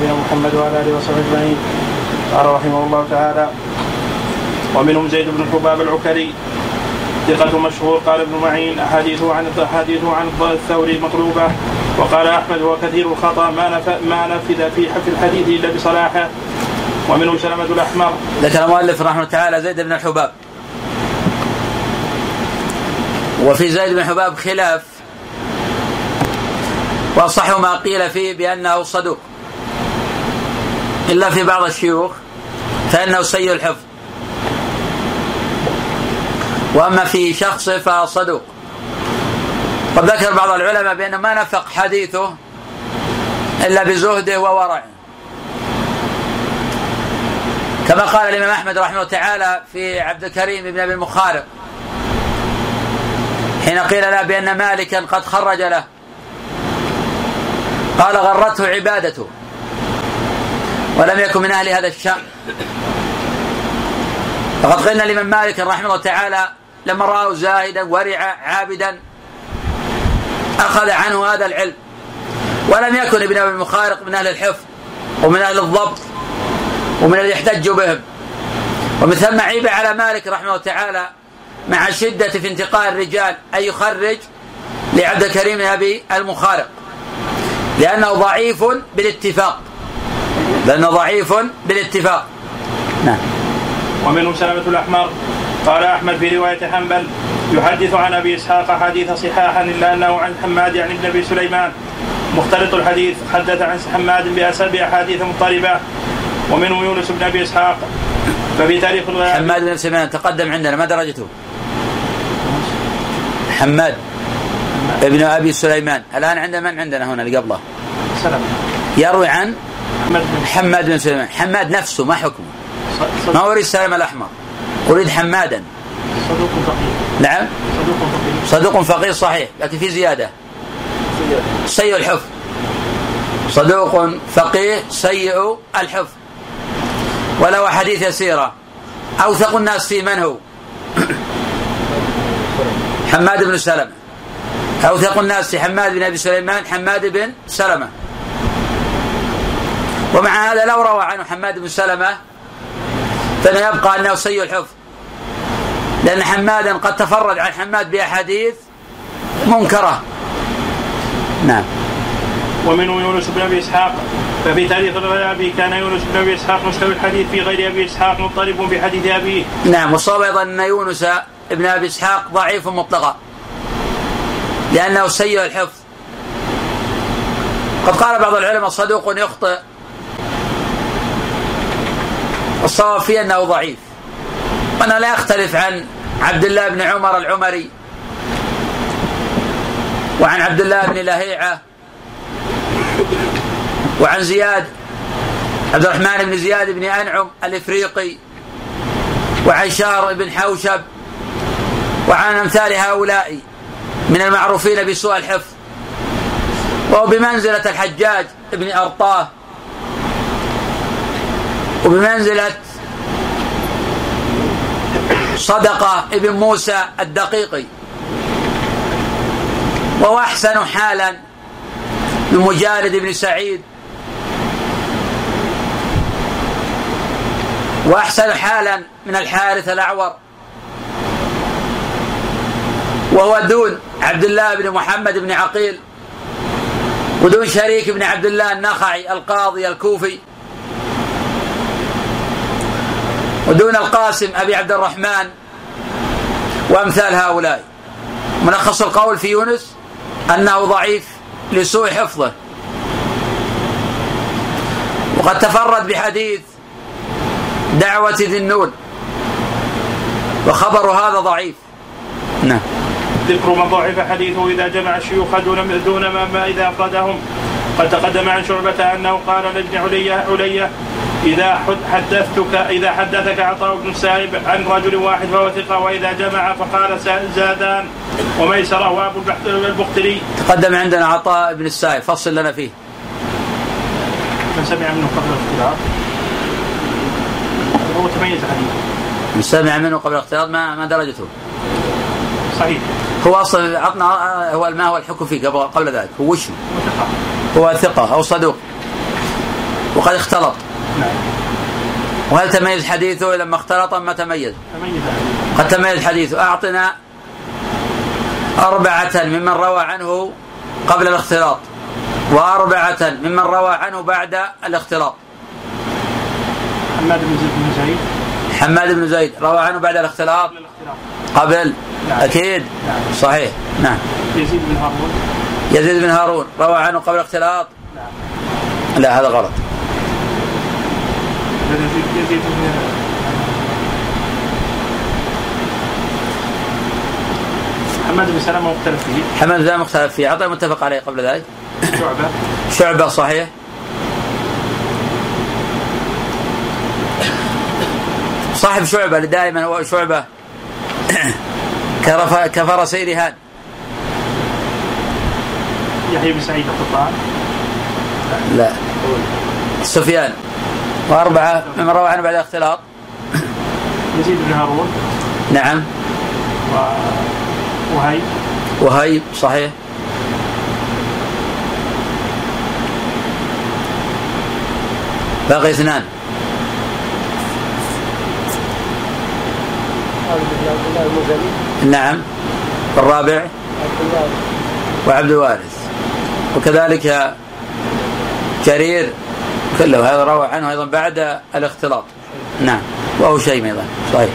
نبينا محمد وعلى آله وصحبه أجمعين. قال رحمه الله تعالى ومنهم زيد بن حباب العكري ثقة مشهور قال ابن معين أحاديثه عن أحاديثه عن الثوري مطلوبة. وقال أحمد هو كثير الخطأ ما ما نفذ في في الحديث إلا بصلاحه. ومنه سلمة الأحمر. ذكر المؤلف رحمه تعالى زيد بن الحباب وفي زيد بن حباب خلاف. وأصح ما قيل فيه بأنه صدوق. إلا في بعض الشيوخ فإنه سيء الحفظ. وأما في شخصه فصدوق. قد ذكر بعض العلماء بأنه ما نفق حديثه إلا بزهده وورعه. كما قال الإمام أحمد رحمه تعالى في عبد الكريم بن أبي المخارق حين قيل له بأن مالكا قد خرج له. قال غرته عبادته. ولم يكن من أهل هذا الشأن. فقد قلنا لمن مالك رحمه الله تعالى لما رآه زاهدا ورعا عابدا أخذ عنه هذا العلم. ولم يكن ابن أبي المخارق من أهل الحفظ ومن أهل الضبط ومن الذي يحتج بهم. ومن ثم عيب على مالك رحمه الله تعالى مع شدة في انتقاء الرجال أن يخرج لعبد الكريم أبي المخارق لأنه ضعيف بالاتفاق. لأنه ضعيف بالاتفاق. نعم. ومنهم سلمة الأحمر. قال أحمد في رواية حنبل يحدث عن أبي إسحاق حديث صحاحا إلا أنه عن حماد يعني ابن أبي سليمان. مختلط الحديث حدث عن حماد بأسب أحاديث مضطربة. ومنهم يونس بن أبي إسحاق. ففي تاريخ حماد بن سليمان تقدم عندنا. ما درجته؟ حماد ابن أبي سليمان. الآن عندنا من عندنا هنا اللي قبله؟ سلم يروي عن حماد بن سليمان. حماد نفسه ما حكمه. ما اريد سلم الأحمر؟ اريد حمادا. صدوق فقيه. نعم. صدوق فقيه. صدوق فقيه صحيح لكن في زيادة. سيء. الحفظ. صدوق فقيه سيء الحفظ. وله حديث يسيرة. أوثق الناس في من هو؟ حماد بن سلمة. أوثق الناس في حماد بن أبي سليمان حماد بن سلمة. ومع هذا لو روى عنه حماد بن سلمة فإنه يبقى أنه سيء الحفظ لأن حمادا قد تفرد عن حماد بأحاديث منكرة نعم ومنه يونس بن أبي إسحاق ففي تاريخ أبي كان يونس بن أبي إسحاق مستوي الحديث في غير أبي إسحاق مضطرب بحديث أبيه. نعم وصاب أيضا أن يونس بن أبي إسحاق ضعيف مطلقا. لأنه سيء الحفظ. قد قال بعض العلماء صدوق يخطئ الصواب فيه انه ضعيف. وأنا لا يختلف عن عبد الله بن عمر العمري وعن عبد الله بن لهيعة وعن زياد عبد الرحمن بن زياد بن أنعم الإفريقي وعن شار بن حوشب وعن أمثال هؤلاء من المعروفين بسوء الحفظ. وهو بمنزلة الحجاج بن أرطاه وبمنزلة صدقة ابن موسى الدقيقي. وهو أحسن حالا من مجالد بن سعيد. وأحسن حالا من الحارث الأعور. وهو دون عبد الله بن محمد بن عقيل. ودون شريك بن عبد الله النخعي القاضي الكوفي. ودون القاسم أبي عبد الرحمن وأمثال هؤلاء. ملخص القول في يونس أنه ضعيف لسوء حفظه. وقد تفرد بحديث دعوة ذي النون. وخبر هذا ضعيف. نعم. ذكر من ضعف حديثه إذا جمع الشيوخ دون دون ما إذا أفردهم. قد تقدم عن شعبة أنه قال لابن علية علية إذا حدثتك إذا حدثك عطاء بن السائب عن رجل واحد فهو ثقة وإذا جمع فقال زادان. وميسرة وأبو البختري. تقدم عندنا عطاء بن السائب. فصل لنا فيه. من سمع منه قبل الاختلاط؟ هو تميز حديثه من سمع منه قبل الاختلاط؟ ما ما درجته؟ صحيح. هو أصلا عطنا هو ما هو الحكم فيه قبل قبل ذلك؟ هو وش؟ هو ثقة أو صدوق. وقد اختلط. وهل تميز حديثه لما اختلط ما تميز؟ تميز قد تميز حديثه أعطنا أربعة ممن روى عنه قبل الاختلاط وأربعة ممن روى عنه بعد الاختلاط. حماد بن زيد. حماد بن زيد روى عنه بعد الاختلاط؟ قبل الاختلاط. قبل؟ نعم. أكيد. نعم. صحيح. نعم. يزيد بن هارون. يزيد بن هارون روى عنه قبل الاختلاط؟ نعم. لا هذا غلط. حماد بن سلمة مختلف فيه. حماد بن مختلف فيه. عطى متفق عليه قبل ذلك. شعبة. شعبة صحيح. صاحب شعبة اللي دائما هو شعبة كرف كفرس رهان يحيى بن سعيد القطان. لا. سفيان. وأربعة. ممن روى عنه بعد الاختلاط. يزيد بن هارون. نعم. و وهيب وهيب صحيح. باقي اثنان. نعم. الرابع. وعبد الوارث. وكذلك جرير. كله هذا روى عنه أيضا بعد الاختلاط. نعم. وهو شيء أيضا. صحيح.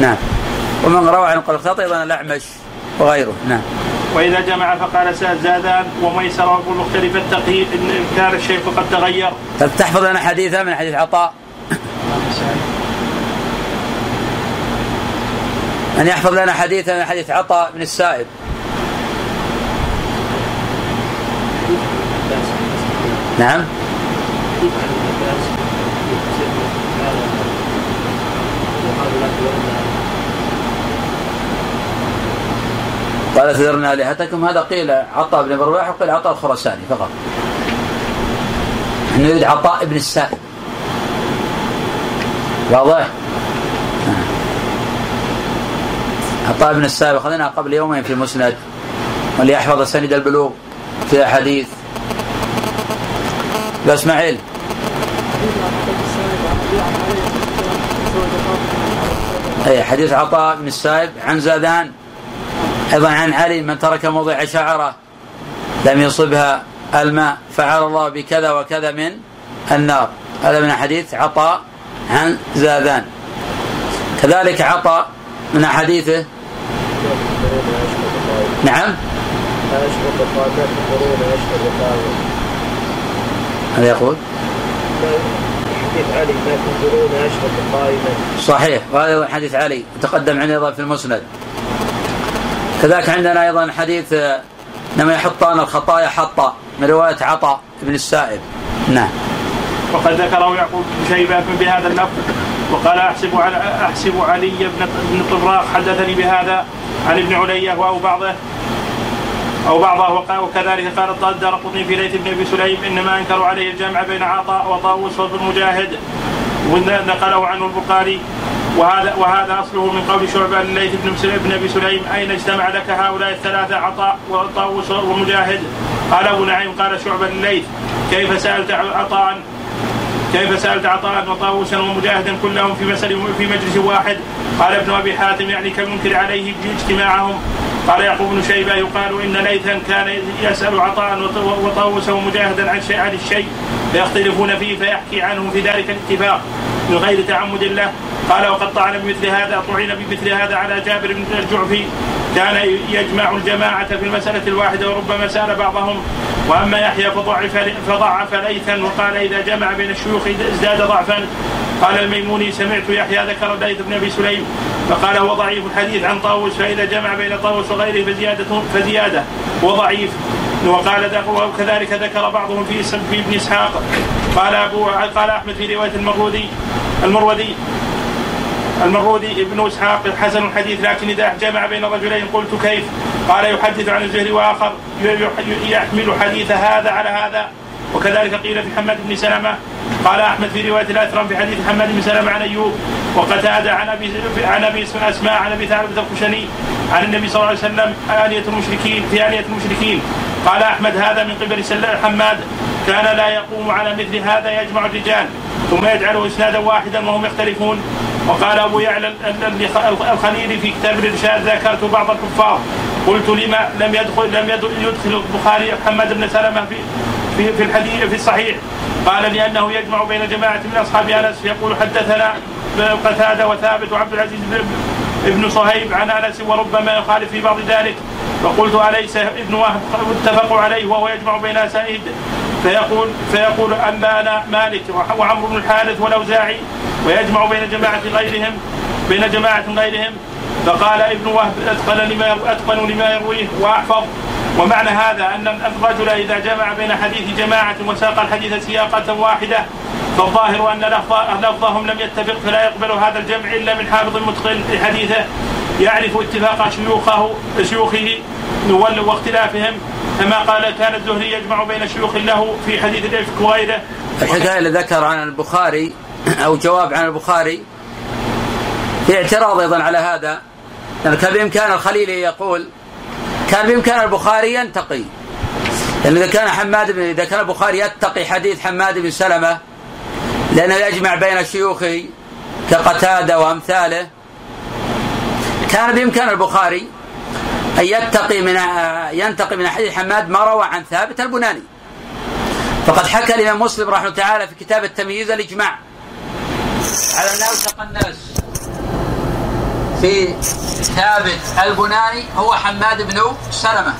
نعم. ومن روى عن الاختلاط أيضا الأعمش وغيره. نعم. وإذا جمع فقال زادان وميسر مختلف التقييد إن كان الشيخ قد تغير. طيب تحفظ لنا حديثا من حديث عطاء. أن يحفظ لنا حديثا من حديث عطاء بن السائب. نعم. قال تذرنا آلهتكم هذا قيل عطاء بن برواح وقيل عطاء الخرساني فقط. إنه يريد عطاء بن السائب. واضح؟ عطاء بن السائب اخذناها قبل يومين في مسند واللي يحفظ سند البلوغ في أحاديث. يا إسماعيل. أي حديث عطاء بن السائب عن زادان أيضا عن علي من ترك موضع شعره لم يصبها الماء فعل الله بكذا وكذا من النار. هذا من حديث عطاء عن زادان كذلك عطاء من حديثه. نعم. هذا يقول. حديث علي ما تنظرون قائما. صحيح. وهذا أيضا حديث علي تقدم عندنا أيضا في المسند. كذلك عندنا أيضا حديث آه، إنما يحطان الخطايا حطا من رواية عطاء بن السائب. نعم. وقد ذكره يعقوب بن شيبة بهذا اللفظ وقال أحسب على أحسب علي بن بن طبراق حدثني بهذا عن ابن علية أو بعضه أو بعضه وقال وكذلك قال الدار قطني في ليث بن أبي سليم إنما أنكروا عليه الجمع بين عطاء وطاووس وابن مجاهد. ونقله عنه البخاري. وهذا وهذا أصله من قول شعبة لليث بن بن أبي سليم أين اجتمع لك هؤلاء الثلاثة عطاء وطاووس ومجاهد؟ قال ابو نعيم قال شعبة لليث كيف سألت عطاء؟ كيف سألت عطاء وطاووسا ومجاهدا كلهم في مسألة في مجلس واحد؟ قال ابن أبي حاتم يعني كالمنكر عليه اجتماعهم قال يعقوب بن شيبة يقال إن ليثا كان يسأل عطاء وطاووسا ومجاهدا عن عن الشيء فيختلفون فيه فيحكي عنهم في ذلك الاتفاق. من غير تعمد له. قال وقد طعن بمثل هذا طعن بمثل هذا على جابر بن الجعفي. كان يجمع الجماعة في المسألة الواحدة وربما سأل بعضهم وأما يحيى فضعف فضعف ليثا وقال إذا جمع بين الشيوخ ازداد ضعفا. قال الميموني سمعت يحيى ذكر الليث بن أبي سليم. فقال هو ضعيف الحديث عن طاووس فإذا جمع بين طاووس وغيره فزيادة فزيادة. وضعيف وقال وكذلك ذكر بعضهم في في ابن إسحاق. قال أبو قال أحمد في رواية المرودي المرودي المرودي ابن إسحاق حسن الحديث لكن إذا جمع بين رجلين قلت كيف؟ قال يحدث عن الزهري وآخر يحمل حديث هذا على هذا وكذلك قيل في محمد بن سلمة قال أحمد في رواية الاثرم في حديث محمد بن سلمة عن أيوب وقتادة عن أبي عن أبي أسماء عن أبي ثعلبة الخشني عن النبي صلى الله عليه وسلم آلية المشركين في آلية المشركين قال أحمد هذا من قبل حماد. كان لا يقوم على مثل هذا يجمع الرجال ثم يجعله إسنادا واحدا وهم يختلفون. وقال أبو يعلى الخليلي في كتاب الإرشاد ذكرت بعض الكفار. قلت لما لم يدخل لم يدخل البخاري محمد بن سلمة في في في الحديث في الصحيح. قال لأنه يجمع بين جماعة من أصحاب أنس. يقول حدثنا قتادة وثابت وعبد العزيز ابن صهيب عن أنس وربما يخالف في بعض ذلك. فقلت أليس ابن وهب اتفقوا عليه وهو يجمع بين اسانيد فيقول فيقول أنبانا مالك وعمرو بن الحارث والأوزاعي ويجمع بين جماعة غيرهم بين جماعة غيرهم. فقال ابن وهب أتقن لما أتقن لما يرويه وأحفظ. ومعنى هذا أن الرجل إذا جمع بين حديث جماعة وساق الحديث سياقة واحدة فالظاهر أن لفظهم لم يتفق فلا يقبل هذا الجمع إلا من حافظ متقن لحديثه يعرف اتفاق شيوخه شيوخه واختلافهم. كما قال كان الزهري يجمع بين شيوخ له في حديث الإفك وغيره. الحكاية اللي ذكر عن البخاري أو جواب عن البخاري في اعتراض أيضا على هذا يعني كان بامكان الخليلي يقول كان بامكان البخاري ينتقي. لأن إذا كان حماد بن إذا كان البخاري يتقي حديث حماد بن سلمة لأنه يجمع بين شيوخه كقتادة وأمثاله كان بإمكان البخاري أن يتقي من ينتقي من حديث حماد ما روى عن ثابت البناني. فقد حكى الإمام مسلم رحمه الله تعالى في كتاب التمييز الإجماع على أنه التقى الناس في ثابت البناني هو حماد بن سلمة.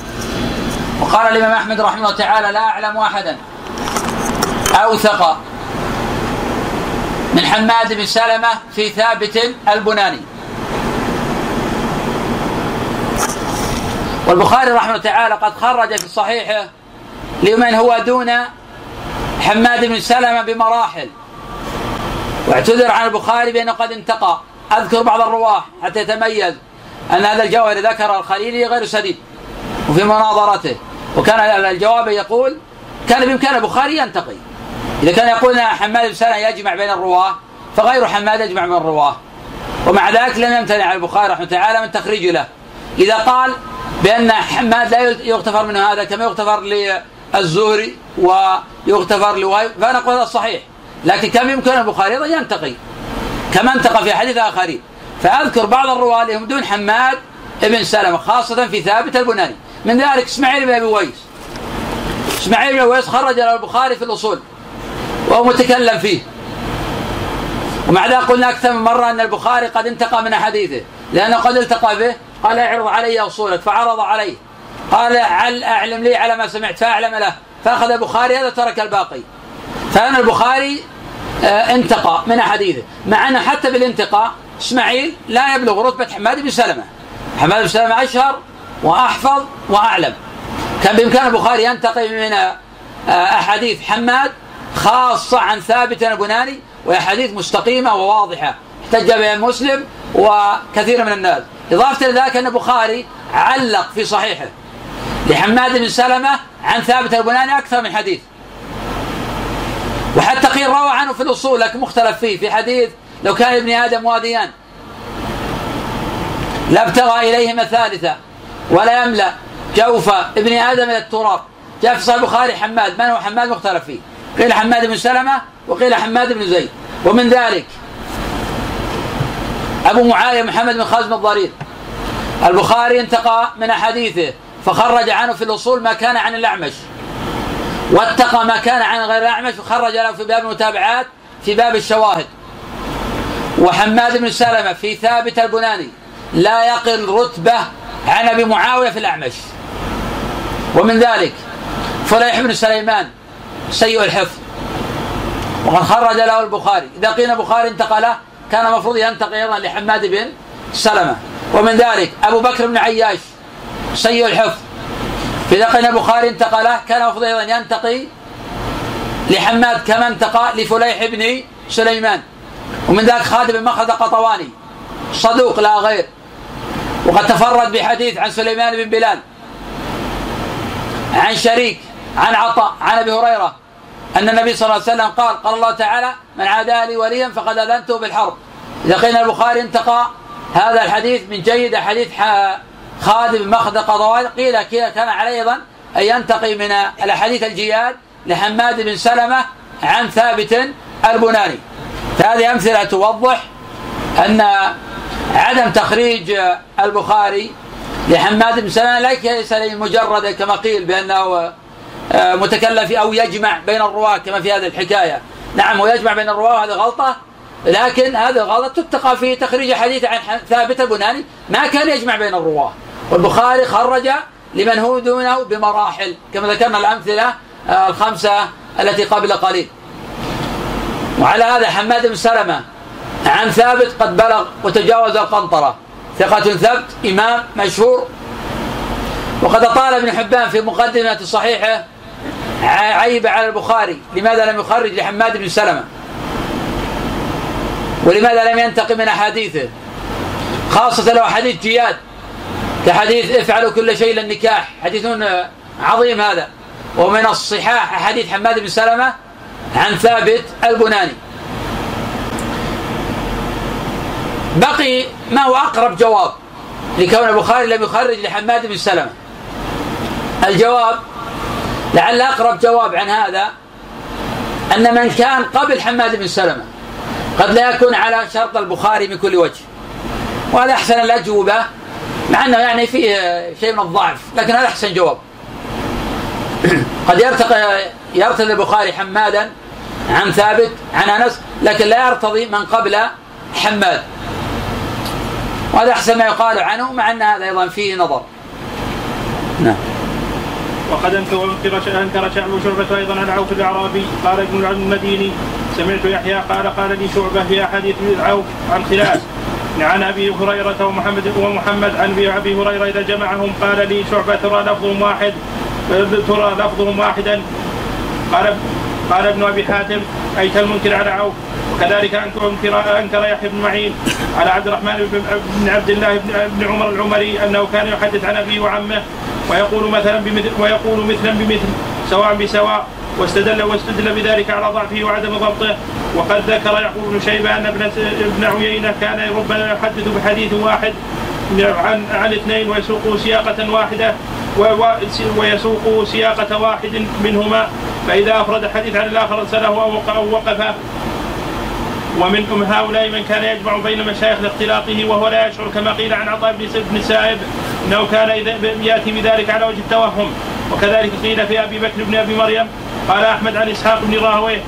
وقال الإمام أحمد رحمه الله تعالى لا أعلم احدا أوثق من حماد بن سلمة في ثابت البناني. والبخاري رحمه الله تعالى قد خرج في صحيحه لمن هو دون حماد بن سلمة بمراحل. واعتذر عن البخاري بأنه قد انتقى. أذكر بعض الرواة حتى يتميز أن هذا الجوهر ذكر الخليلي غير سديد وفي مناظرته. وكان الجواب يقول كان بإمكان البخاري ينتقي إذا كان يقول حماد بن يجمع بين الرواة فغير حماد يجمع بين الرواة. ومع ذلك لم يمتنع البخاري رحمه تعالى من تخريجه له. إذا قال بأن حماد لا يغتفر منه هذا كما يغتفر للزهري ويغتفر لوهيب فنقول هذا صحيح. لكن كم يمكن البخاري أيضا ينتقي؟ كما انتقى في حديث اخرين فأذكر بعض الرواة لهم دون حماد ابن سلمة خاصة في ثابت البناني. من ذلك إسماعيل بن أبي ويس. إسماعيل بن ويس خرج له البخاري في الأصول وهو متكلم فيه. ومع ذلك قلنا أكثر من مرة أن البخاري قد انتقى من احاديثه لأنه قد التقى به قال اعرض علي أصولك فعرض عليه. قال عل أعلم لي على ما سمعت؟ فأعلم له. فأخذ البخاري هذا ترك الباقي. فأنا البخاري انتقى من احاديثه مع أنه حتى بالانتقاء إسماعيل لا يبلغ رتبة حماد بن سلمة. حماد بن سلمة أشهر وأحفظ وأعلم. كان بإمكان البخاري ينتقي من آه، أحاديث حماد خاصة عن ثابت البناني واحاديث مستقيمة وواضحة. احتج بها مسلم وكثير من الناس. إضافة إلى ذلك أن البخاري علق في صحيحه لحماد بن سلمة عن ثابت البناني أكثر من حديث. وحتى قيل روى عنه في الأصول لكن مختلف فيه. في حديث لو كان ابن آدم واديان لابتغى إليهما ثالثا ولا يملأ جوف ابن آدم إلى التراب. جاء في صحيح البخاري حماد. من هو حماد؟ مختلف فيه. قيل حماد بن سلمة وقيل حماد بن زيد. ومن ذلك أبو معاوية محمد بن خازم الضرير. البخاري انتقى من أحاديثه فخرج عنه في الأصول ما كان عن الأعمش. واتقى ما كان عن غير الأعمش وخرج له في باب المتابعات في باب الشواهد. وحماد بن سلمة في ثابت البناني لا يقل رتبة عن أبي معاوية في الأعمش. ومن ذلك فليح بن سليمان سيء الحفظ. وقد خرج له البخاري. إذا قيل البخاري انتقله كان المفروض ينتقي أيضا لحماد بن سلمة. ومن ذلك أبو بكر بن عياش سيء الحفظ. في قيل البخاري انتقله كان المفروض أيضا ينتقي لحماد كما انتقى لفليح بن سليمان. ومن ذلك خالد بن مخلد قطواني صدوق لا غير. وقد تفرد بحديث عن سليمان بن بلال عن شريك عن عطاء عن أبي هريرة أن النبي صلى الله عليه وسلم قال قال الله تعالى من عادى لي وليا فقد أذنته بالحرب. إذا قيل البخاري انتقى هذا الحديث من جيد حديث خالد بن مخدق قضوان قيل كان عليه أيضا أن ينتقي من الأحاديث الجياد لحماد بن سلمة عن ثابت البناني. فهذه أمثلة توضح أن عدم تخريج البخاري لحماد بن سلمة ليس مجرد كما قيل بأنه آه، متكلف أو يجمع بين الرواة كما في هذه الحكاية. نعم هو يجمع بين الرواة هذه غلطة لكن هذه الغلطة تتقى في تخريج حديث عن ثابت البناني ما كان يجمع بين الرواة. والبخاري خرج لمن هو دونه بمراحل كما ذكرنا الأمثلة آه، الخمسة التي قبل قليل. وعلى هذا حماد بن سلمة عن ثابت قد بلغ وتجاوز القنطرة. ثقة ثبت إمام مشهور. وقد أطال ابن حبان في مقدمة صحيحة عيب على البخاري لماذا لم يخرج لحماد بن سلمة؟ ولماذا لم ينتقي من أحاديثه؟ خاصة لو حديث جياد كحديث افعلوا كل شيء للنكاح. حديث عظيم هذا. ومن الصحاح حديث حماد بن سلمة عن ثابت البناني. بقي ما هو أقرب جواب لكون البخاري لم يخرج لحماد بن سلمة. الجواب لعل أقرب جواب عن هذا أن من كان قبل حماد بن سلمة قد لا يكون على شرط البخاري من كل وجه. وهذا أحسن الأجوبة. مع أنه يعني فيه شيء من الضعف لكن هذا أحسن جواب. قد يرتقي يرتضي البخاري حمادا عن ثابت عن أنس لكن لا يرتضي من قبل حماد. وهذا أحسن ما يقال عنه مع أن هذا أيضا فيه نظر. نعم. وقد انكر أنكر شعب شعبة أيضا عن عوف الأعرابي. قال ابن المديني سمعت يحيى قال قال لي شعبة في أحاديث عوف عن خلاف عن أبي هريرة ومحمد ومحمد عن أبي هريرة إذا جمعهم قال لي شعبة ترى لفظهم واحد ترى لفظهم واحدا. قال قال ابن أبي حاتم اي كالمنكر على عوف؟ وكذلك أنكر انكر يحيى بن معين. على عبد الرحمن بن عبد الله بن عمر العمري أنه كان يحدث عن أبيه وعمه ويقول مثلا بمثل ويقول مثلا بمثل سواء بسواء واستدل واستدل بذلك على ضعفه وعدم ضبطه. وقد ذكر بن شيبة أن ابن ابن عيينة كان ربما يحدث بحديث واحد عن عن اثنين ويسوق سياقة واحدة. ويسوق سياقة واحد منهما فإذا أفرد حديث عن الآخر أرسله أو وقف ومن هؤلاء من كان يجمع بين مشايخ لاختلاطه وهو لا يشعر كما قيل عن عطاء بن السائب إنه كان يأتي بذلك على وجه التوهم. وكذلك قيل في أبي بكر بن أبي مريم قال أحمد عن إسحاق بن راهويه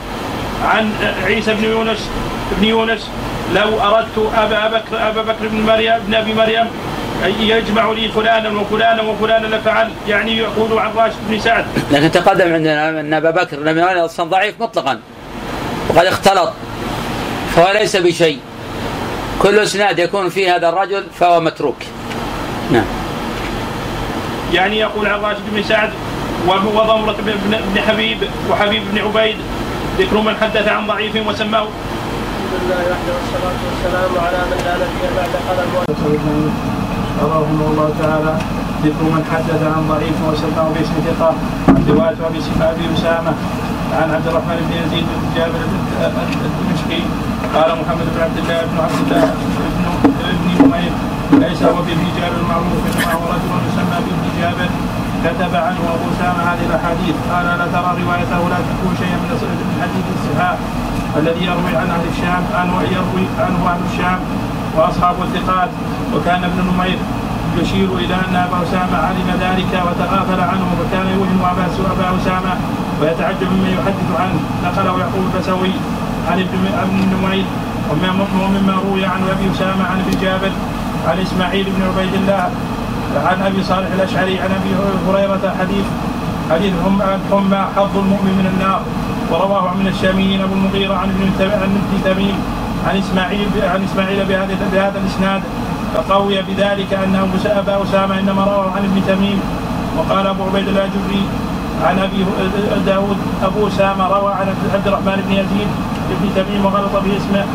عن عيسى بن يونس بن يونس لو أردت أبا بكر أبا بكر بن مريم بن أبي مريم يجمع لي فلانا وفلانا وفلانا لفعل يعني يقول عن راشد بن سعد. لكن تقدم عندنا أن أبا بكر أبي مريم أصلا ضعيف مطلقا وقد اختلط فهو ليس بشيء. كل إسناد يكون فيه هذا الرجل فهو متروك. نعم. يعني يقول عن راشد بن سعد وضمرة بن حبيب وحبيب بن عبيد ذكر من حدث عن ضعيف وسماه. الحمد لله وحده والصلاة والسلام على من لا نبي بعد قلم رحمه الله تعالى. ذكر من حدث عن ضعيف وسماه باسم ثقة رواية أبي أسامة عن عبد الرحمن بن يزيد بن جابر الدمشقي قال محمد بن عبد الله بن عبد الله بن ابن نمير ليس هو بابن جابر المعروف إنما هو رجل يسمى بابن جابر. كتب عنه أبو أسامة هذه الأحاديث. قال لا ترى روايته لا تكون شيئا من حديث السحاء الذي يروي عن أهل الشام عنه يروي عنه أهل الشام. وأصحاب الثقات وكان ابن نمير يشير إلى أن أبا أسامة علم ذلك وتغافل عنه وكان يوهم أبا أسامة ويتعجب ممن يحدث عنه. نقله يعقوب البسوي عن ابن نمير ومما روي عن أبي أسامة عن ابي جابر عن إسماعيل بن عبيد الله عن أبي صالح الأشعري عن أبي هريرة حديث حديث حمى حظ المؤمن من النار. ورواه من الشاميين عن ابن عن ابن تميم. عن إسماعيل عن إسماعيل بهذا بهذا الإسناد فقوي بذلك أن أبا أسامة إنما رواه عن ابن تميم. وقال أبو عبيد الله الجبري عن أبي داود أبو أسامة روى عن عبد الرحمن بن يزيد بن تميم وغلط في اسمه.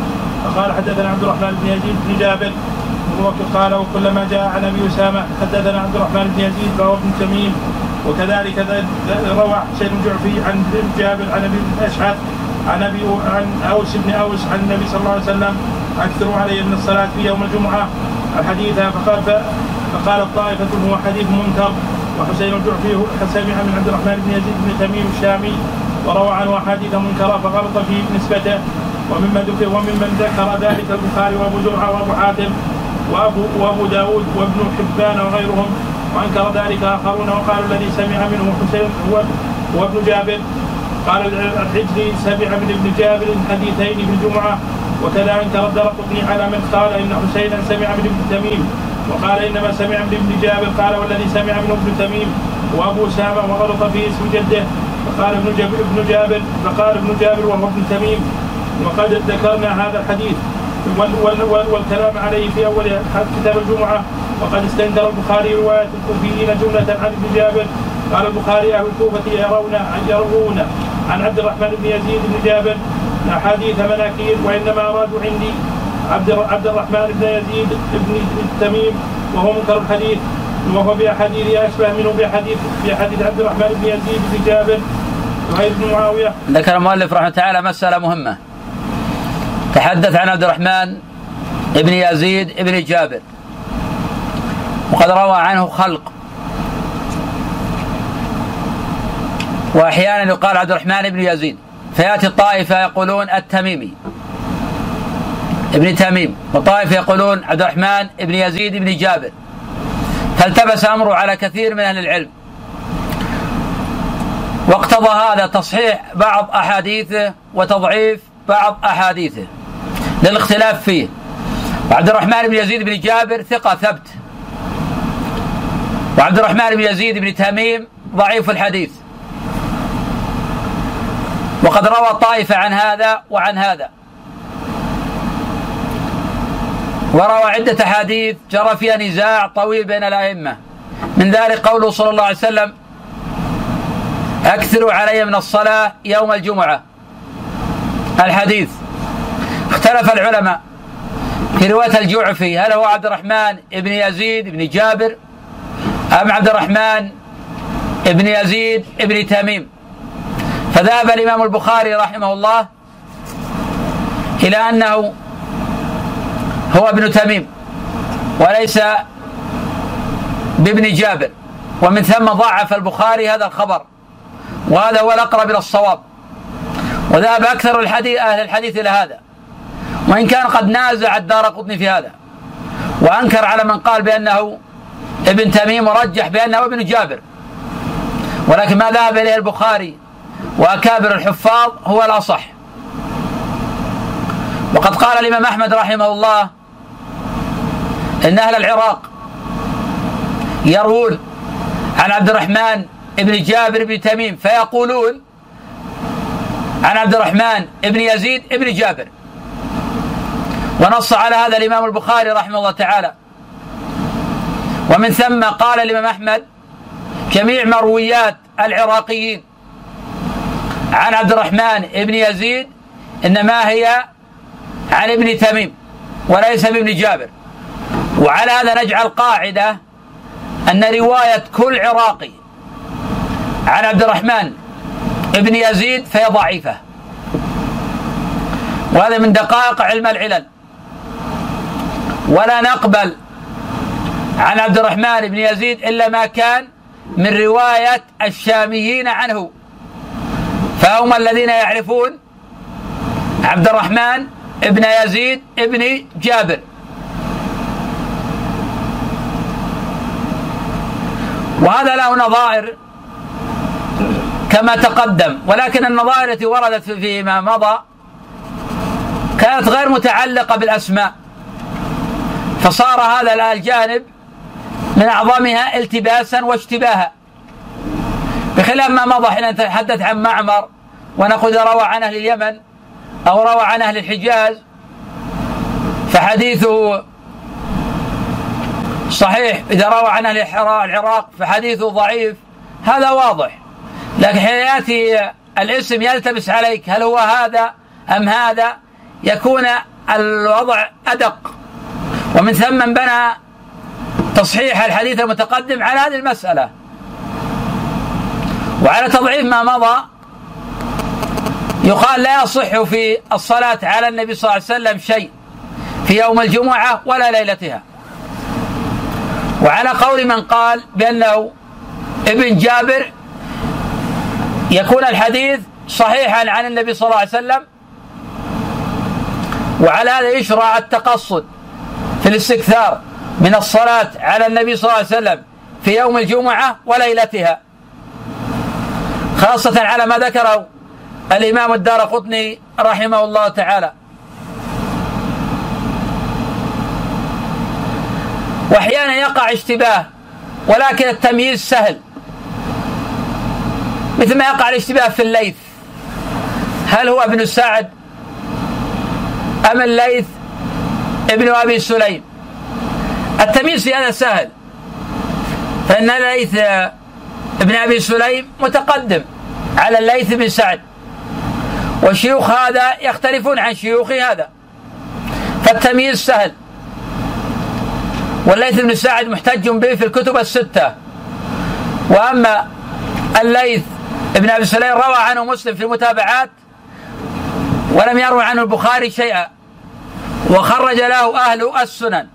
فقال حدثنا عبد الرحمن بن يزيد بن جابر. قال وكلما جاء عن أبي أسامة حدثنا عبد الرحمن بن يزيد فهو ابن تميم. وكذلك روى حسين الجعفي عن جابر عن أبي الاشعث عن أبي عن أوس بن أوس عن النبي صلى الله عليه وسلم اكثروا علي من الصلاة في يوم الجمعة. الحديث فقال فقال الطائفة هو حديث منكر وحسين الجعفي سمع من عبد الرحمن بن يزيد بن تميم الشامي وروى عنه أحاديث منكرة فغلط في نسبته. وممن ذكر وممن ذكر ذلك البخاري وأبو زرعة وأبو حاتم وابو وأبو داود وابن حبان وغيرهم. وأنكر ذلك آخرون وقالوا الذي سمع منه حسين هو هو ابن جابر. قال الحجري سمع من ابن جابر حديثين في الجمعه وكذا انكر الدرقطني على من قال إن حسينا سمع من ابن تميم وقال إنما سمع من ابن جابر قال والذي سمع من ابن تميم وأبو سامه وغلط في اسم جده فقال ابن جابر ابن جابر فقال ابن جابر وهو ابن تميم وقد ذكرنا هذا الحديث والكلام عليه في أول كتاب الجمعة وقد استنكر البخاري رواية الكوفيين جملة عن ابن جابر قال البخاري أهل الكوفة يرون يروون عن عبد الرحمن بن يزيد بن جابر احاديث مناكير وإنما أرادوا عندي عبد عبد الرحمن بن يزيد بن تميم وهو منكر الحديث وهو بأحاديث أشبه منه باحاديث بحديث عبد الرحمن بن يزيد بن جابر وغير بن معاوية. ذكر المؤلف رحمه الله تعالى مسألة مهمة. تحدث عن عبد الرحمن بن يزيد بن جابر وقد روى عنه خلق وأحيانا يقال عبد الرحمن بن يزيد. فيأتي الطائفة يقولون التميمي. ابن تميم. وطائفه يقولون عبد الرحمن بن يزيد بن جابر. فالتبس أمره على كثير من أهل العلم. واقتضى هذا تصحيح بعض أحاديثه وتضعيف بعض أحاديثه. للاختلاف فيه. وعبد الرحمن بن يزيد بن جابر ثقة ثبت. وعبد الرحمن بن يزيد بن تميم ضعيف الحديث. وقد روى طائفة عن هذا وعن هذا. وروى عدة أحاديث جرى فيها نزاع طويل بين الأئمة. من ذلك قوله صلى الله عليه وسلم أكثروا علي من الصلاة يوم الجمعة. الحديث. اختلف العلماء في رواية الجعفي هل هو عبد الرحمن بن يزيد بن جابر أم عبد الرحمن بن يزيد بن تميم؟ فذهب الإمام البخاري رحمه الله إلى أنه هو ابن تميم وليس بابن جابر ومن ثم ضعف البخاري هذا الخبر وهذا هو الأقرب إلى الصواب. وذهب أكثر الحديث أهل الحديث إلى هذا. وإن كان قد نازع الدار قطني في هذا. وأنكر على من قال بأنه ابن تميم ورجح بأنه ابن جابر. ولكن ما ذهب إليه البخاري وأكابر الحفاظ هو الأصح وقد قال الإمام أحمد رحمه الله إن أهل العراق يروون عن عبد الرحمن بن جابر بن تميم فيقولون عن عبد الرحمن بن يزيد بن جابر. ونص على هذا الإمام البخاري رحمه الله تعالى. ومن ثم قال الإمام أحمد جميع مرويات العراقيين عن عبد الرحمن بن يزيد إنما هي عن ابن تميم وليس بابن جابر. وعلى هذا نجعل قاعدة أن رواية كل عراقي عن عبد الرحمن بن يزيد فهي ضعيفة. وهذا من دقائق علم العلل. ولا نقبل عن عبد الرحمن بن يزيد إلا ما كان من رواية الشاميين عنه. فهم الذين يعرفون عبد الرحمن ابن يزيد ابن جابر. وهذا له نظائر كما تقدم ولكن النظائر التي وردت فيما مضى كانت غير متعلقة بالأسماء. فصار هذا الجانب من أعظمها التباسا واشتباها. بخلاف ما مضى حين نتحدث عن معمر ونقول روى عن أهل اليمن أو روى عن أهل الحجاز فحديثه صحيح. إذا روى عن أهل العراق فحديثه ضعيف. هذا واضح. لكن حين يأتي الاسم يلتبس عليك هل هو هذا أم هذا؟ يكون الوضع أدق. ومن ثم بنى تصحيح الحديث المتقدم على هذه المسألة. وعلى تضعيف ما مضى يقال لا يصح في الصلاة على النبي صلى الله عليه وسلم شيء في يوم الجمعة ولا ليلتها. وعلى قول من قال بأنه ابن جابر يكون الحديث صحيحا عن النبي صلى الله عليه وسلم وعلى هذا يشرع التقصد في الاستكثار من الصلاة على النبي صلى الله عليه وسلم في يوم الجمعة وليلتها. خاصة على ما ذكره الإمام الدار قطني رحمه الله تعالى. وأحيانا يقع اشتباه ولكن التمييز سهل. مثل ما يقع الاشتباه في الليث. هل هو ابن سعد أم الليث ابن أبي سليم؟ التمييز في هذا سهل. فإن الليث ابن أبي سليم متقدم. على الليث بن سعد. وشيوخ هذا يختلفون عن شيوخ هذا. فالتمييز سهل. والليث بن سعد محتج به في الكتب الستة. وأما الليث ابن أبي سليم روى عنه مسلم في المتابعات ولم يروي عنه البخاري شيئا. وخرج له أهل السنن.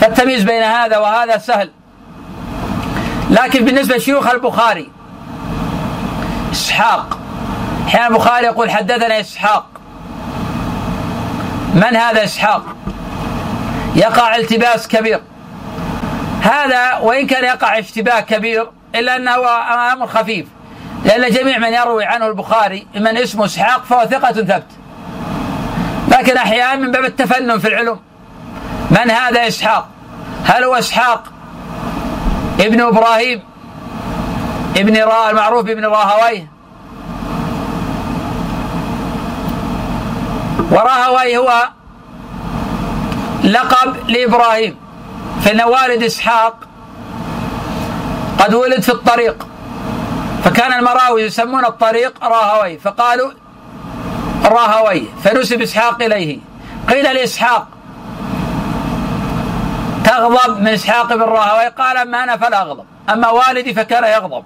فالتمييز بين هذا وهذا سهل. لكن بالنسبة لشيوخ البخاري إسحاق. أحيانا البخاري يقول حدثنا إسحاق. من هذا إسحاق؟ يقع التباس كبير. هذا وإن كان يقع اشتباه كبير إلا أنه أمر خفيف. لأن جميع من يروي عنه البخاري من اسمه إسحاق فهو ثقة ثبت. لكن أحيانا من باب التفنن في العلوم. من هذا إسحاق؟ هل هو إسحاق ابن إبراهيم؟ ابن را المعروف بابن راهويه. وراهويه هو لقب لإبراهيم. فإن والد إسحاق قد ولد في الطريق. فكان المراوي يسمون الطريق راهوي فقالوا راهوي فنسب إسحاق إليه. قيل لإسحاق تغضب من إسحاق بن راهوي قال أما أنا فلا أغضب. أما والدي فكان يغضب.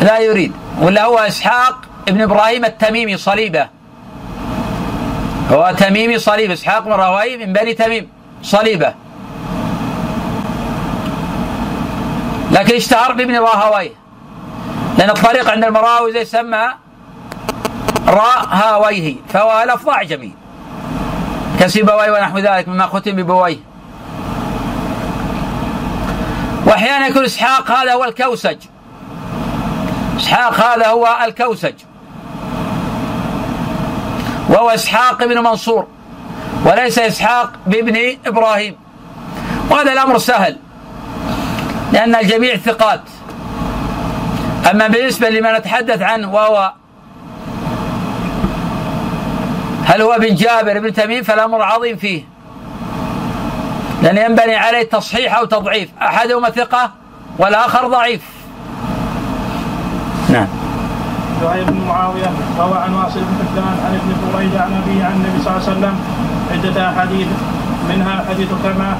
لا يريد. ولا هو إسحاق ابن إبراهيم التميمي صليبة. هو تميمي صليب إسحاق بن راهوي من بني تميم صليبة. لكن اشتهر بابن راهوي لأن الطريق عند المراوي زي يسمى راهويه فهو لفظ أعجمي كسيبويه ونحو ذلك مما ختم ببويه. وأحيانا يكون إسحاق هذا هو الكوسج. إسحاق هذا هو الكوسج وهو إسحاق بن منصور وليس إسحاق بابن إبراهيم. وهذا الأمر سهل لأن الجميع ثقات. أما بالنسبة لما نتحدث عنه وهو هل هو بن جابر بن تميم فالأمر عظيم فيه. لأن ينبني عليه تصحيح أو تضعيف. أحدهما ثقة والآخر ضعيف. نعم. زهير بن معاوية روى عن واصل بن حبان عن ابن بريدة عن أبيه عن النبي صلى الله عليه وسلم عدة أحاديث منها حديث كما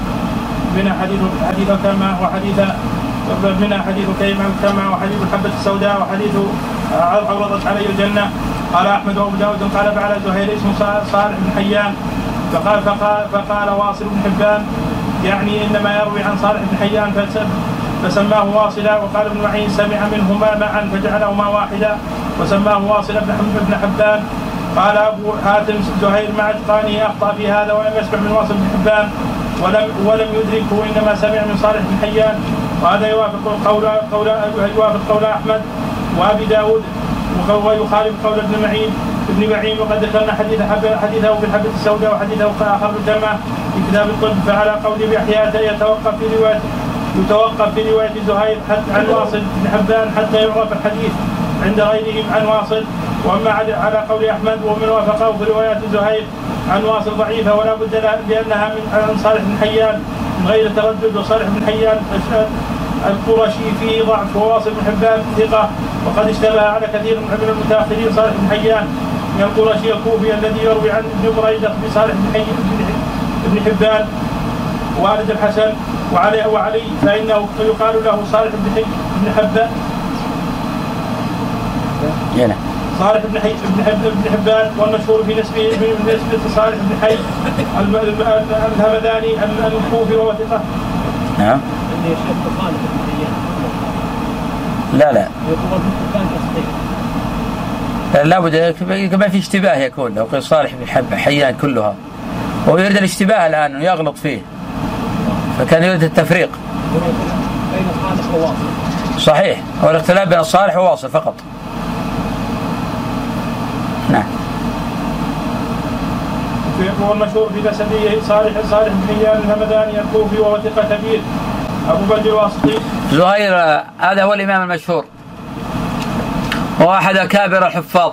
منها حديث حديث كما وحديث منها حديث كيما كما وحديث الحبة السوداء وحديث عرضت علي الجنة. قال أحمد وأبو داود قال فعل زهير اسمه صالح بن حيان. فقال فقال, فقال واصل بن حبان يعني إنما يروي عن صالح بن حيان فسماه واصلا وقال ابن معين سمع منهما معا فجعلهما واحدا. وسماه واصل بن حبان. قال أبو حاتم زهير مع إتقانه أخطأ في هذا ولم يسمع من واصل بن حبان ولم ولم يدركه إنما سمع من صالح بن حيان. وهذا يوافق قول قول يوافق قول أحمد وأبي داود ويخالف قول ابن معين ابن معين وقد ذكرنا حديث حديثه في الحبة السوداء وحديثه آخر الجمع في كتاب الطب فعلى قول بيحيى يتوقف في روايه يتوقف في روايه زهير حتى عن واصل بن حبان حتى يعرف الحديث عند غيرهم عن واصل. وأما على قول أحمد ومن وافقه في روايات زهير عن واصل ضعيفة ولا بد لأنها من عن صالح بن حيان من غير تردد وصالح بن حيان القرشي فيه ضعف وواصل بن حبان ثقة. وقد اشتبه على كثير من المتأخرين صالح بن حيان من القرشي الكوفي الذي يروي عن ابن بريده بصالح بن حي بن حبان والد الحسن. وعلي وعلي فإنه يقال له صالح بن حي بن حبان. نعم صالح بن حي بن حب بن حبان والمشهور في نسبه نسبة صالح بن حي الهمداني الكوفي وهو ثقة. نعم. لا لا. لابد ما في اشتباه يكون لو قيل صالح بن حيان كلها. هو يريد الاشتباه الآن إنه يغلط فيه. فكان يريد التفريق. صحيح. هو الاختلاف بين الصالح وواصل فقط. نعم. والمشهور في جسديه صالح صالح بن هيان الهمداني الكوفي وهو ثقة كبير. أبو بدر الواسطي. زهير هذا هو الإمام المشهور. وهو أحد أكابر الحفاظ.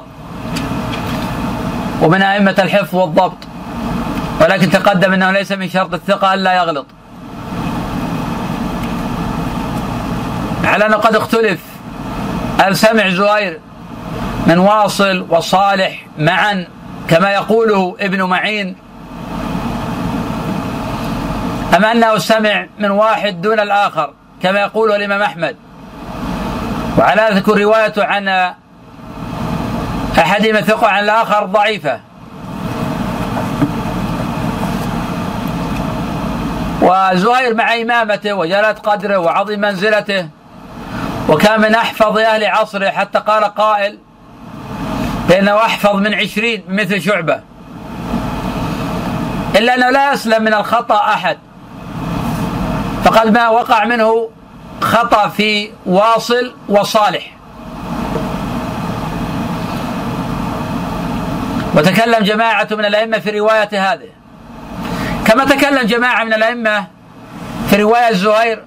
ومن أئمة الحفظ والضبط. ولكن تقدم أنه ليس من شرط الثقة ألا يغلط. على أنه قد اختلف. هل سمع زهير من واصل وصالح معا كما يقوله ابن معين. أم أنه سمع من واحد دون الآخر كما يقوله الإمام أحمد. وعلى تكون روايته عن أحدهما ثقة عن الآخر ضعيفة. وزهير مع إمامته وجلالة قدره وعظيم منزلته وكان من أحفظ أهل عصره حتى قال قائل بأنه أحفظ من عشرين مثل شعبة. إلا أنه لا يسلم من الخطأ أحد. فقد ما وقع منه خطأ في واصل وصالح. وتكلم جماعة من الأئمة في رواية هذه. كما تكلم جماعة من الأئمة في رواية زهير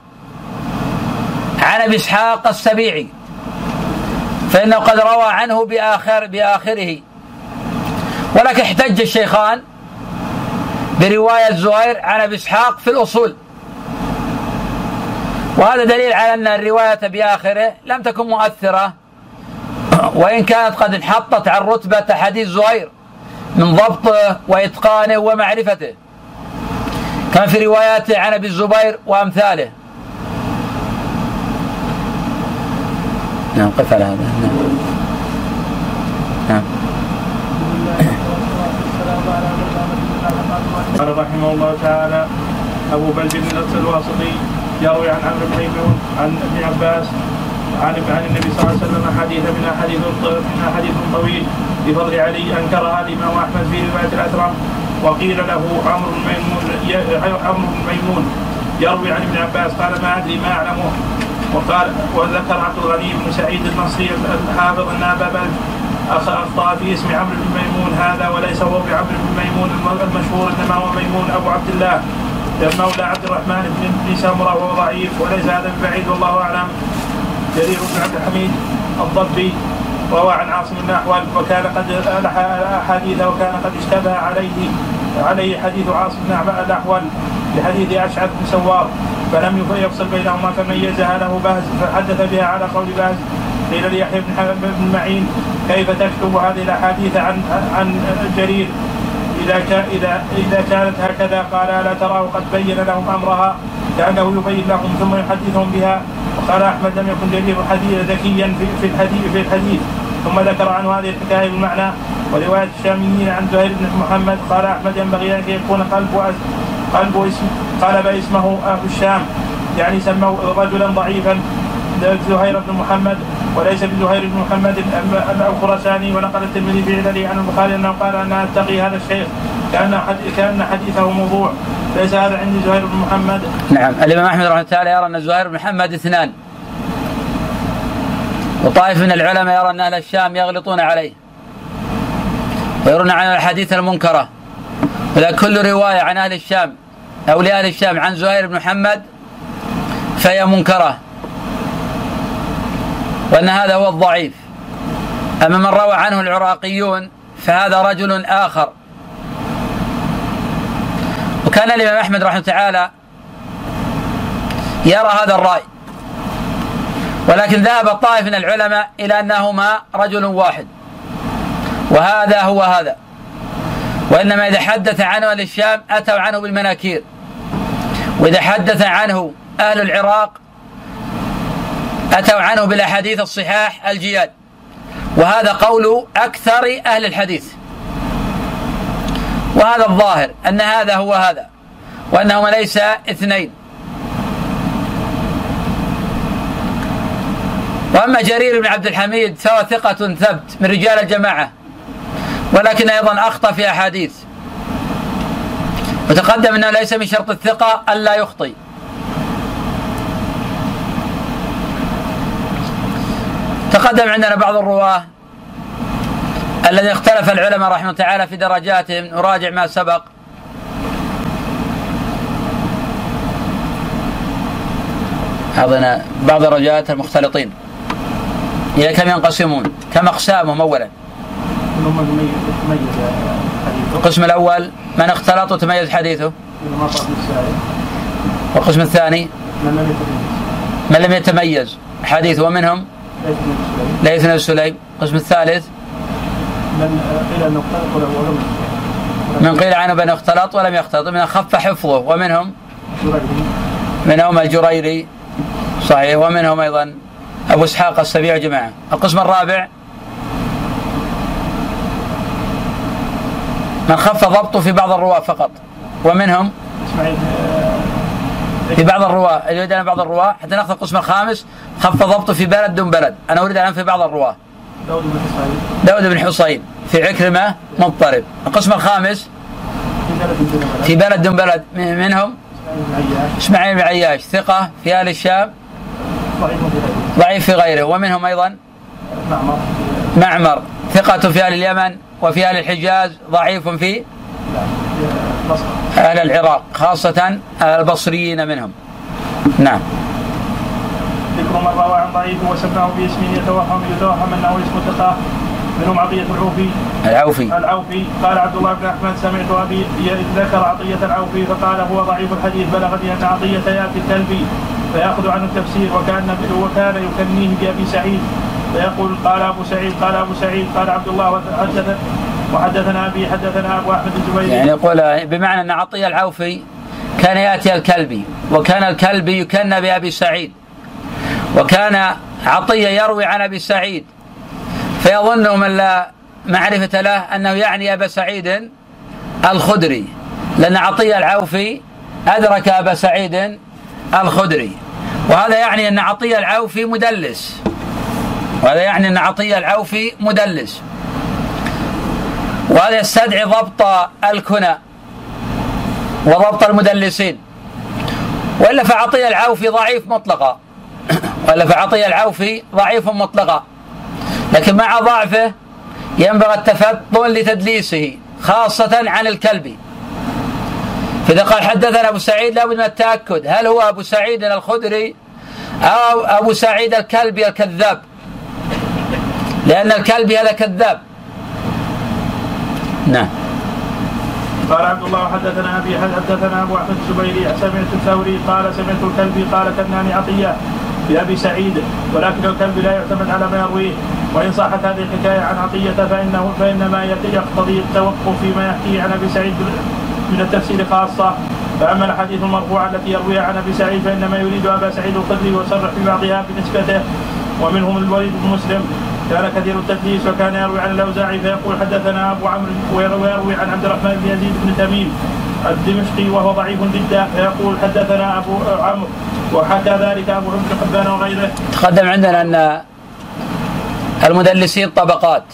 عن أبي إسحاق السبيعي فإنه قد روى عنه بآخر بآخره. ولكن احتج الشيخان برواية زهير عن أبي إسحاق في الأصول. وهذا دليل على أن الرواية بآخره لم تكن مؤثرة وإن كانت قد انحطت عن رتبة حديث زهير من ضبطه وإتقانه ومعرفته. كما في رواياته عن أبي الزبير وأمثاله. نعم قف على هذا. نعم. نعم. قال رحمه الله تعالى أبو بلد بن الواسطي يروي عن عمرو بن ميمون عن ابن عباس عن عن النبي صلى الله عليه وسلم حديث من أحاديث من حديث طويل بفضل علي أنكرها الإمام أحمد في رواية الاثرم وقيل له عمرو بن ميمون عمرو بن ميمون يروي عن ابن عباس قال ما أدري ما أعلمه. وقال وذكر عبد الغني بن سعيد المصري الحافظ ان ابا بلد اخطا في اسم عمرو بن ميمون. هذا وليس هو بعمرو بن ميمون. المشهور إنما هو ميمون أبو عبد الله مولى عبد الرحمن بن سمرة وهو ضعيف وليس هذا ببعيد والله أعلم. جرير بن عبد الحميد الضبي روى عن عاصم الاحول وكان قد احاديث وكان قد اشتبه عليه عليه حديث عاصم بن الاحول بحديث أشعث بن سوار. فلم يفصل بينهما فميزها له بهز فحدث بها على قول بهز. قيل ليحيى بن معين كيف تكتب هذه الأحاديث عن عن جرير؟ إذا كان اذا إذا كانت هكذا قال ألا تراه قد بين لهم أمرها كأنه يبين لهم ثم يحدثهم بها. وقال أحمد لم يكن جرير الحديث ذكيا في الحديث في الحديث. ثم ذكر عنه هذه الحكاية بالمعنى. ورواية الشاميين عن زهير بن محمد قال أحمد ينبغي أن يكون قلب قلب قلب اسمه أهل الشام. يعني سموا رجلا ضعيفا. زهير بن محمد وليس بزهير بن محمد الخراساني. ونقل الترمذي في علله عن البخاري أنه قال أنا أتقي هذا الشيخ. كأن كأن حديثه موضوع. ليس هذا عندي زهير بن محمد. نعم. الإمام أحمد رحمه الله تعالى يرى أن زهير بن محمد اثنان. وطائف من العلماء يرى أن أهل الشام يغلطون عليه. ويرون عن الأحاديث المنكرة. ولا كل رواية عن أهل الشام. أو لاهل الشام عن زهير بن محمد فهي منكرة. وأن هذا هو الضعيف. أما من روى عنه العراقيون فهذا رجل آخر. وكان الإمام أحمد رحمه تعالى يرى هذا الرأي. ولكن ذهب الطائف من العلماء إلى أنهما رجل واحد. وهذا هو هذا. وإنما إذا حدث عنه أهل الشام أتوا عنه بالمناكير. وإذا حدث عنه أهل العراق أتوا عنه بالأحاديث الصحاح الجياد. وهذا قول أكثر أهل الحديث. وهذا الظاهر أن هذا هو هذا وأنهما ليس اثنين. وأما جرير بن عبد الحميد فهو ثقة ثبت من رجال الجماعة. ولكن أيضا أخطأ في أحاديث. وتقدم أنه ليس من شرط الثقة ألا يخطئ. تقدم عندنا بعض الرواة الذين اختلف العلماء رحمه الله تعالى في درجاتهم نراجع ما سبق. هذا بعض درجات المختلطين. إلى كم ينقسمون؟ كم أقسامهم أولا؟ القسم الأول من اختلط وتميز حديثه. والقسم الثاني من لم يتميز. حديثه ومنهم؟ ليث بن سليم القسم الثالث؟ من قيل انه اختلط ولم من قيل عنه بأنه اختلط ولم يختلط. من خف حفظه. ومنهم؟ منهم الجريري. صحيح. ومنهم أيضا أبو إسحاق السبيع جماعة. القسم الرابع من خف ضبطه في بعض الرواة فقط. ومنهم في بعض الرواة. يريد أن بعض الرواة حتى نأخذ القسم الخامس. خف ضبطه في بلد دون بلد. أنا أريد الآن في بعض الرواة. داود بن داود بن حصين في عكرمة مضطرب. القسم الخامس في بلد دون بلد. منهم إسماعيل بن عياش. إسماعيل بن عياش. ثقة في آل الشام. ضعيف في غيره. ومنهم أيضا معمر. معمر. ثقة في أهل اليمن. وفي أهل الحجاز ضعيف في أهل العراق خاصة البصريين منهم. نعم. ذكر من روى عن ضعيف وسماه باسم يتوهم يتوهم أنه اسم ثقة. منهم عطية العوفي. العوفي. العوفي. قال عبد الله بن أحمد سمعت أبي ذكر عطية العوفي فقال هو ضعيف الحديث بلغني ان عطية يأتي الكلبي فيأخذ عنه التفسير وكان وكان يكنيه بأبي سعيد. فيقول قال أبو سعيد قال أبو سعيد قال عبد الله وحدث وحدثنا أبي حدثنا أبو أحمد الزبيري يعني يقول بمعنى أن عطية العوفي كان يأتي الكلبي وكان الكلبي يكنى بأبي سعيد وكان عطية يروي عن أبي سعيد فيظن من لا معرفة له أنه يعني أبا سعيد الخدري لأن عطية العوفي أدرك أبا سعيد الخدري وهذا يعني أن عطية العوفي مدلس. وهذا يعني أن عطية العوفي مدلس. وهذا يستدعي ضبط الكنى وضبط المدلسين. وإلا فعطية العوفي ضعيف مطلقا. وإلا فعطية العوفي ضعيف مطلقا. لكن مع ضعفه ينبغي التفطن لتدليسه خاصة عن الكلبي فإذا قال حدثنا أبو سعيد لابد من التأكد. هل هو أبو سعيد الخدري أو أبو سعيد الكلبي الكذاب؟ لأن الكلبي هذا كذاب. نعم. قال عبد الله حدثنا أبي حدثنا أبو أحمد الزبيري سمعت الثوري قال سمعت الكلبي قال كناني عطية بابي سعيد ولكن الكلب لا يعتمد على ما يرويه. وإن صحت هذه الحكاية عن عطية فانه فإنما يقتضي التوقف فيما يحكيه عن أبي سعيد من التفسير خاصة. فأما الأحاديث المرفوعة التي يرويها عن أبي سعيد فإنما يريد أبا سعيد الخدري ويصرح في بعضها بنسبته. ومنهم الوليد بن مسلم كان كثير التدليس وكان يروي عن الأوزاعي فيقول حدثنا أبو عمرو ويروي عن عبد الرحمن بن يزيد بن تميم الدمشقي وهو ضعيف جدا فيقول حدثنا أبو عمرو وحكى ذلك أبو بن حبان وغيره. تقدم عندنا أن المدلسين طبقات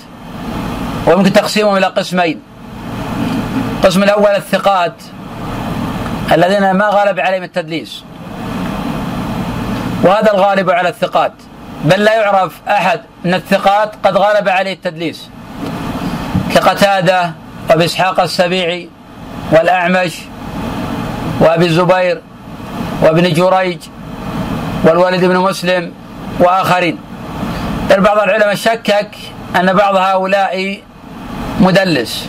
ويمكن تقسيمهم إلى قسمين. القسم الأول الثقات الذين ما غلب عليهم التدليس. وهذا الغالب على الثقات. بل لا يعرف أحد من الثقات قد غلب عليه التدليس كقتادة وأبي إسحاق السبيعي والأعمش وأبي الزبير وابن جريج والوليد بن مسلم وآخرين. بل بعض العلماء شكك أن بعض هؤلاء مدلس.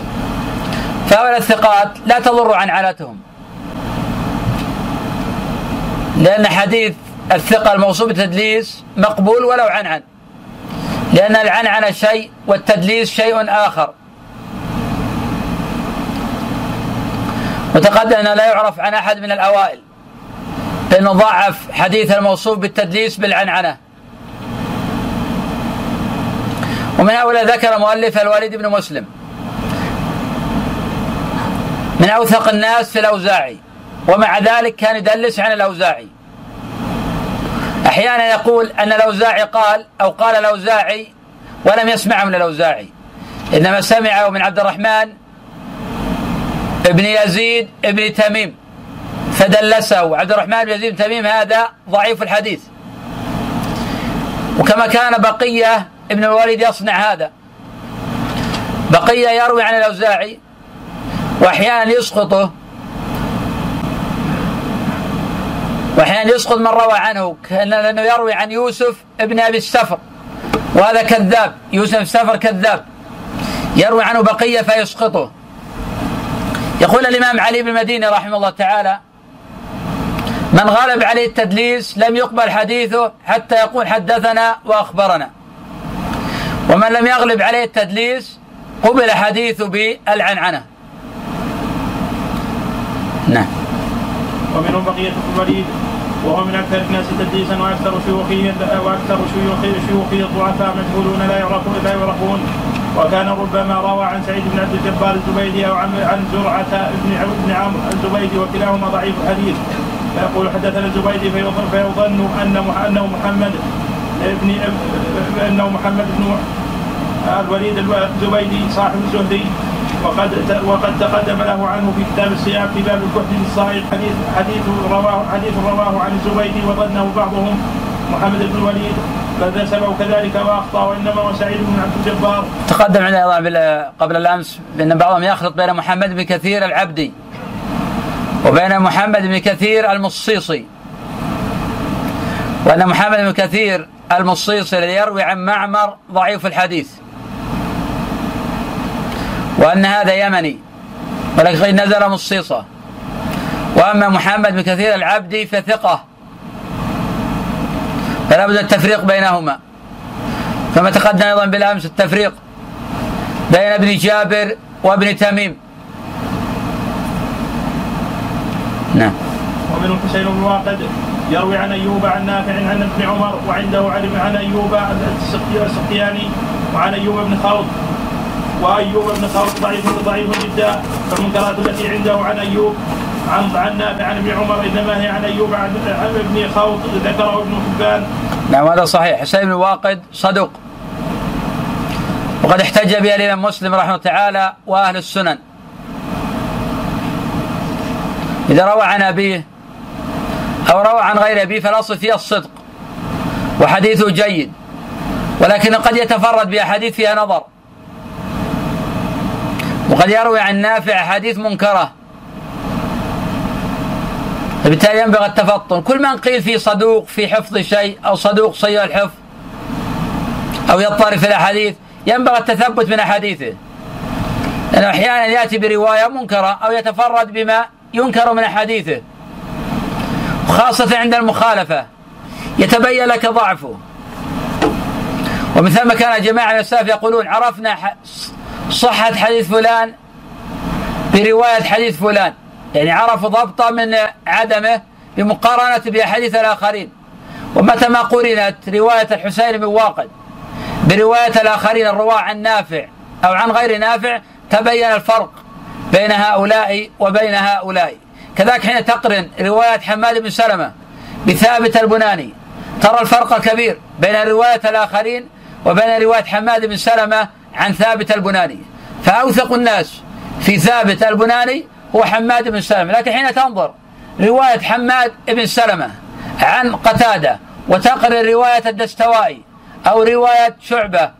فهؤلاء الثقات لا تضر عنعنتهم لأن حديث الثقة الموصوف بالتدليس مقبول ولو عنعن. لأن العنعنه شيء والتدليس شيء آخر. وتقدم أنه لا يعرف عن أحد من الأوائل لأنه ضعف حديث الموصوف بالتدليس بالعنعنة. ومن هؤلاء ذكر مؤلف الوليد بن مسلم. من أوثق الناس في الأوزاعي. ومع ذلك كان يدلس عن الأوزاعي. وأحيانا يقول أن الأوزاعي قال أو قال الأوزاعي ولم يسمع من الأوزاعي إنما سمعه من عبد الرحمن ابن يزيد ابن تميم. فدلسه. عبد الرحمن بن يزيد بن تميم هذا ضعيف الحديث. وكما كان بقية ابن الوليد يصنع هذا. بقية يروي عن الأوزاعي وأحيانا يسقطه وأحيانا يسقط من روى عنه لأنه يروي عن يوسف ابن أبي السفر. وهذا كذاب يوسف السفر كذاب. يروي عنه بقية فيسقطه. يقول الإمام علي بن المديني رحمه الله تعالى من غلب عليه التدليس لم يقبل حديثه حتى يقول حدثنا وأخبرنا. ومن لم يغلب عليه التدليس قبل حديثه بالعنعنة. نعم. ومنهم بقية الوليد وهو من أكثر الناس تدليسا وأكثر شيوخيا وأكثر شيوخي الضعفاء مجهولون لا يعرفون لا يعرفون. وكان ربما روى عن سعيد بن عبد الجبار الزبيدي أو عن عن زرعه بن بن عمرو الزبيدي وكلاهما ضعيف الحديث. فيقول حدثنا الزبيدي فيظن أن أنه محمد ابن أنه محمد بن الوليد الزبيدي صاحب الزهري. وقد وقد تقدم له عنه في كتاب الصيام في باب الكحل الصائم حديث حديث رواه حديث رواه عن الزبيدي وظنه بعضهم محمد بن الوليد بل نسبه كذلك وأخطأ وإنما هو سعيد بن عبد الجبار. تقدم عندنا قبل الأمس بأن بعضهم يخلط بين محمد بن كثير العبدي وبين محمد بن كثير المصيصي. وأن محمد بن كثير المصيصي الذي يروي عن معمر ضعيف الحديث. وأن هذا يمني ولكن نزل مصيصة. وأما محمد بن كثير العبدي فثقة. فلا بد التفريق بينهما. كما تقدم أيضا بالأمس التفريق بين ابن جابر وابن تميم. نعم. ومن الحسين بن واقد يروي عن أيوب عن نافع عن ابن عمر وعنده عن أيوب السقياني وعن أيوب بن خوض وأيوب بن خلط ضعيف ضعيف جدا فالمنكرات التي عنده عن أيوب عن عن نافع عن ابن عمر إنما هي عن أيوب عن, ابن خوط ذكره ابن حبان. نعم هذا صحيح حسين بن واقد صدوق وقد احتج بها الإمام مسلم رحمه الله تعالى وأهل السنن. إذا روى عن أبيه أو روى عن غير أبيه فالأصل فيها الصدق وحديثه جيد ولكن قد يتفرد بأحاديث فيها نظر وقد يروي عن نافع حديث منكرة. فبالتالي ينبغي التفطن. كل من قيل فيه صدوق في حفظ شيء أو صدوق سيء الحفظ أو يضطرب في الأحاديث ينبغي التثبت من أحاديثه. لأنه أحيانا يأتي برواية منكرة أو يتفرد بما ينكر من أحاديثه. خاصة عند المخالفة يتبين لك ضعفه. ومن ثم كان جماعة من السلف يقولون عرفنا صحة حديث فلان برواية حديث فلان. يعني عرفوا ضبطه من عدمه بمقارنة بأحاديث الآخرين. ومتى ما قرنت رواية الحسين بن واقد برواية الآخرين الرواة عن نافع أو عن غير نافع تبين الفرق بين هؤلاء وبين هؤلاء. كذلك حين تقرن رواية حماد بن سلمة بثابت البناني ترى الفرق الكبير بين رواية الآخرين وبين رواية حماد بن سلمة عن ثابت البناني. فأوثق الناس في ثابت البناني هو حماد بن سلمة. لكن حين تنظر رواية حماد بن سلمة عن قتادة وتقرر رواية الدستوائي أو رواية شعبة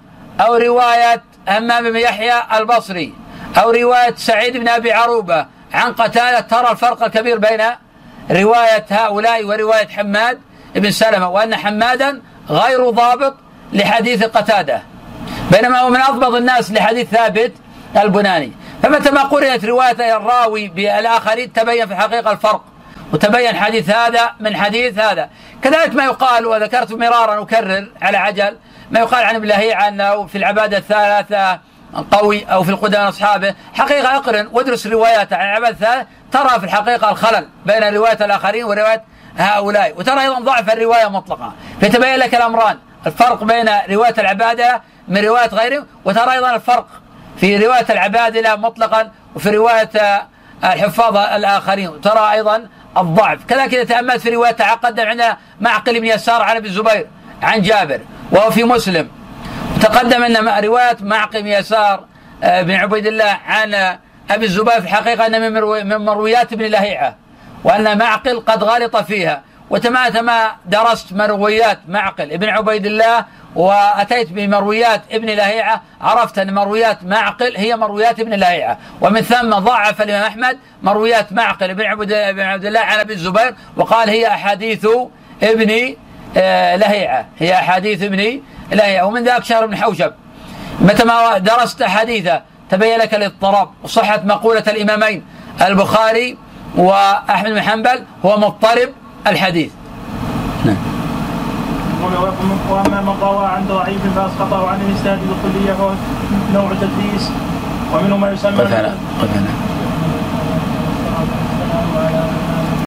أو رواية همام بن يحيى البصري أو رواية سعيد بن أبي عروبة عن قتادة ترى الفرق الكبير بين رواية هؤلاء ورواية حماد بن سلمة وأن حمادا غير ضابط لحديث قتادة. بينما هو من أضبط الناس لحديث ثابت البناني. فمتى ما قرنت رواية الراوي بالآخرين تبين في الحقيقة الفرق. وتبين حديث هذا من حديث هذا. كذلك ما يقال وذكرت مرارا أكرر على عجل ما يقال عن ابن لهيعة أنه في العبادة الثلاثة قوي أو في القدامى أصحابه حقيقة اقرن وادرس روايات عن العبادة الثلاثة ترى في الحقيقة الخلل بين رواية الآخرين ورواية هؤلاء. وترى أيضا ضعف الرواية مطلقا. فيتبين لك الأمران. الفرق بين رواية العبادة من رواية غيرهم وترى أيضا الفرق في رواية العبادلة مطلقا وفي رواية الحفاظ الآخرين. وترى أيضا الضعف. كذلك إذا تأملت في رواية تقدم عندنا معقل بن يسار عن أبي الزبير عن جابر وهو في مسلم. تقدم أن رواية معقل بن يسار آه، بن عبيد الله عن أبي الزبير في الحقيقة أن من مرويات ابن لهيعة وأن معقل قد غلط فيها. وتمات ما درست مرويات معقل. ابن عبيد الله وأتيت بمرويات ابن لهيعة عرفت أن مرويات معقل هي مرويات ابن لهيعة. ومن ثم ضعف الإمام أحمد مرويات معقل بن عبد الله عن ابي الزبير وقال هي أحاديث ابن آه، لهيعة. هي أحاديث ابن لهيعة. ومن ذاك شهر بن حوشب. متى ما درست احاديثه تبين لك الاضطراب. وصحه مقولة الإمامين البخاري وأحمد بن حنبل هو مضطرب الحديث. وأما من روى عن ضعيف فاسقطه عن الاسناد الكليه فهو نوع تدليس. ومنه ما يسمى قف هنا